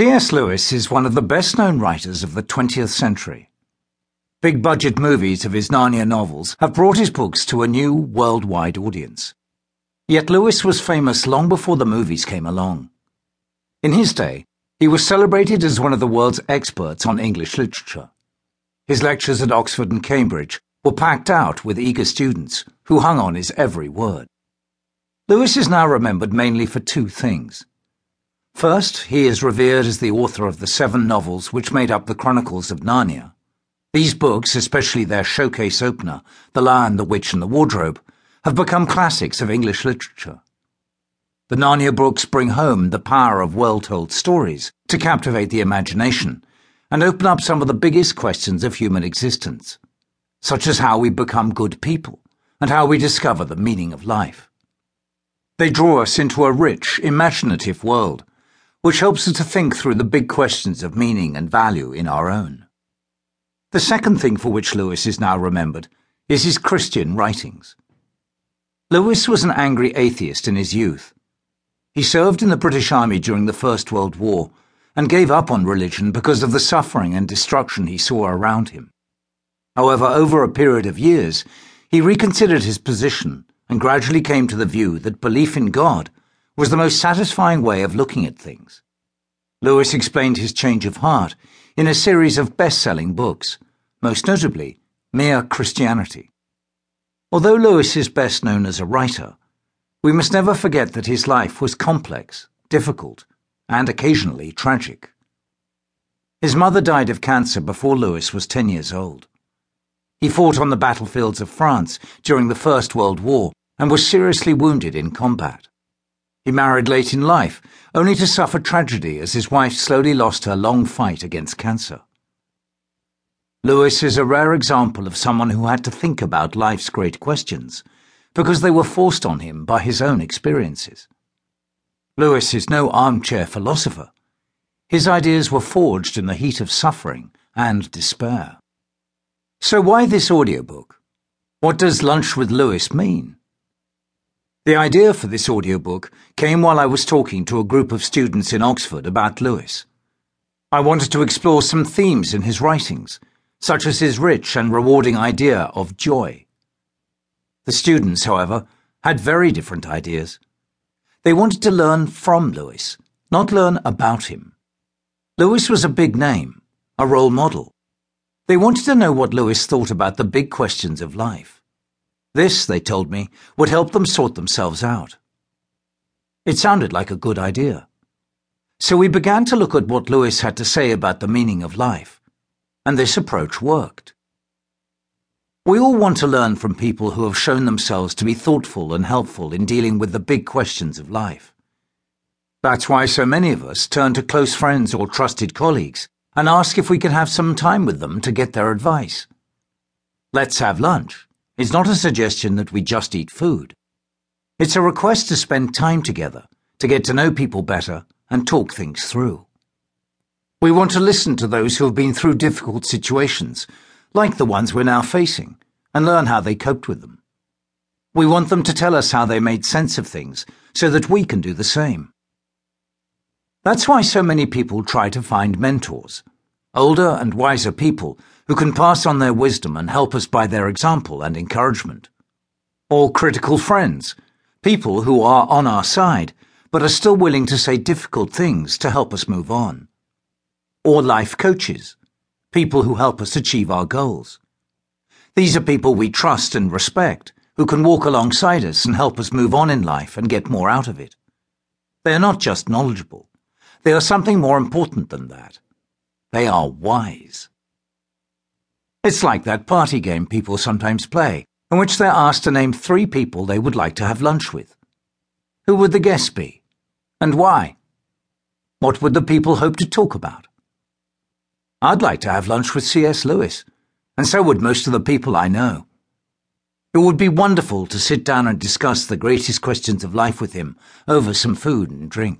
C.S. Lewis is one of the best known writers of the 20th century. Big budget movies of his Narnia novels have brought his books to a new worldwide audience. Yet Lewis was famous long before the movies came along. In his day, he was celebrated as one of the world's experts on English literature. His lectures at Oxford and Cambridge were packed out with eager students who hung on his every word. Lewis is now remembered mainly for two things. First, he is revered as the author of the seven novels which made up the Chronicles of Narnia. These books, especially their showcase opener, The Lion, the Witch, and the Wardrobe, have become classics of English literature. The Narnia books bring home the power of well told stories to captivate the imagination and open up some of the biggest questions of human existence, such as how we become good people and how we discover the meaning of life. They draw us into a rich, imaginative world which helps us to think through the big questions of meaning and value in our own. The second thing for which Lewis is now remembered is his Christian writings. Lewis was an angry atheist in his youth. He served in the British Army during the First World War and gave up on religion because of the suffering and destruction he saw around him. However, over a period of years, he reconsidered his position and gradually came to the view that belief in God was the most satisfying way of looking at things. Lewis explained his change of heart in a series of best selling books, most notably Mere Christianity. Although Lewis is best known as a writer, we must never forget that his life was complex, difficult, and occasionally tragic. His mother died of cancer before Lewis was 10 years old. He fought on the battlefields of France during the First World War and was seriously wounded in combat. He married late in life, only to suffer tragedy as his wife slowly lost her long fight against cancer. Lewis is a rare example of someone who had to think about life's great questions because they were forced on him by his own experiences. Lewis is no armchair philosopher. His ideas were forged in the heat of suffering and despair. So why this audiobook? What does Lunch with Lewis mean? The idea for this audiobook came while I was talking to a group of students in Oxford about Lewis. I wanted to explore some themes in his writings, such as his rich and rewarding idea of joy. The students, however, had very different ideas. They wanted to learn from Lewis, not learn about him. Lewis was a big name, a role model. They wanted to know what Lewis thought about the big questions of life. This, they told me, would help them sort themselves out. It sounded like a good idea. So we began to look at what Lewis had to say about the meaning of life, and this approach worked. We all want to learn from people who have shown themselves to be thoughtful and helpful in dealing with the big questions of life. That's why so many of us turn to close friends or trusted colleagues and ask if we can have some time with them to get their advice. Let's have lunch is not a suggestion that we just eat food. It's a request to spend time together, to get to know people better, and talk things through. We want to listen to those who have been through difficult situations, like the ones we're now facing, and learn how they coped with them. We want them to tell us how they made sense of things so that we can do the same. That's why so many people try to find mentors, older and wiser people who can pass on their wisdom and help us by their example and encouragement. Or critical friends, people who are on our side, but are still willing to say difficult things to help us move on. Or life coaches, people who help us achieve our goals. These are people we trust and respect, who can walk alongside us and help us move on in life and get more out of it. They are not just knowledgeable. They are something more important than that. They are wise. It's like that party game people sometimes play, in which they're asked to name three people they would like to have lunch with. Who would the guests be? And why? What would the people hope to talk about? I'd like to have lunch with C.S. Lewis, and so would most of the people I know. It would be wonderful to sit down and discuss the greatest questions of life with him over some food and drink.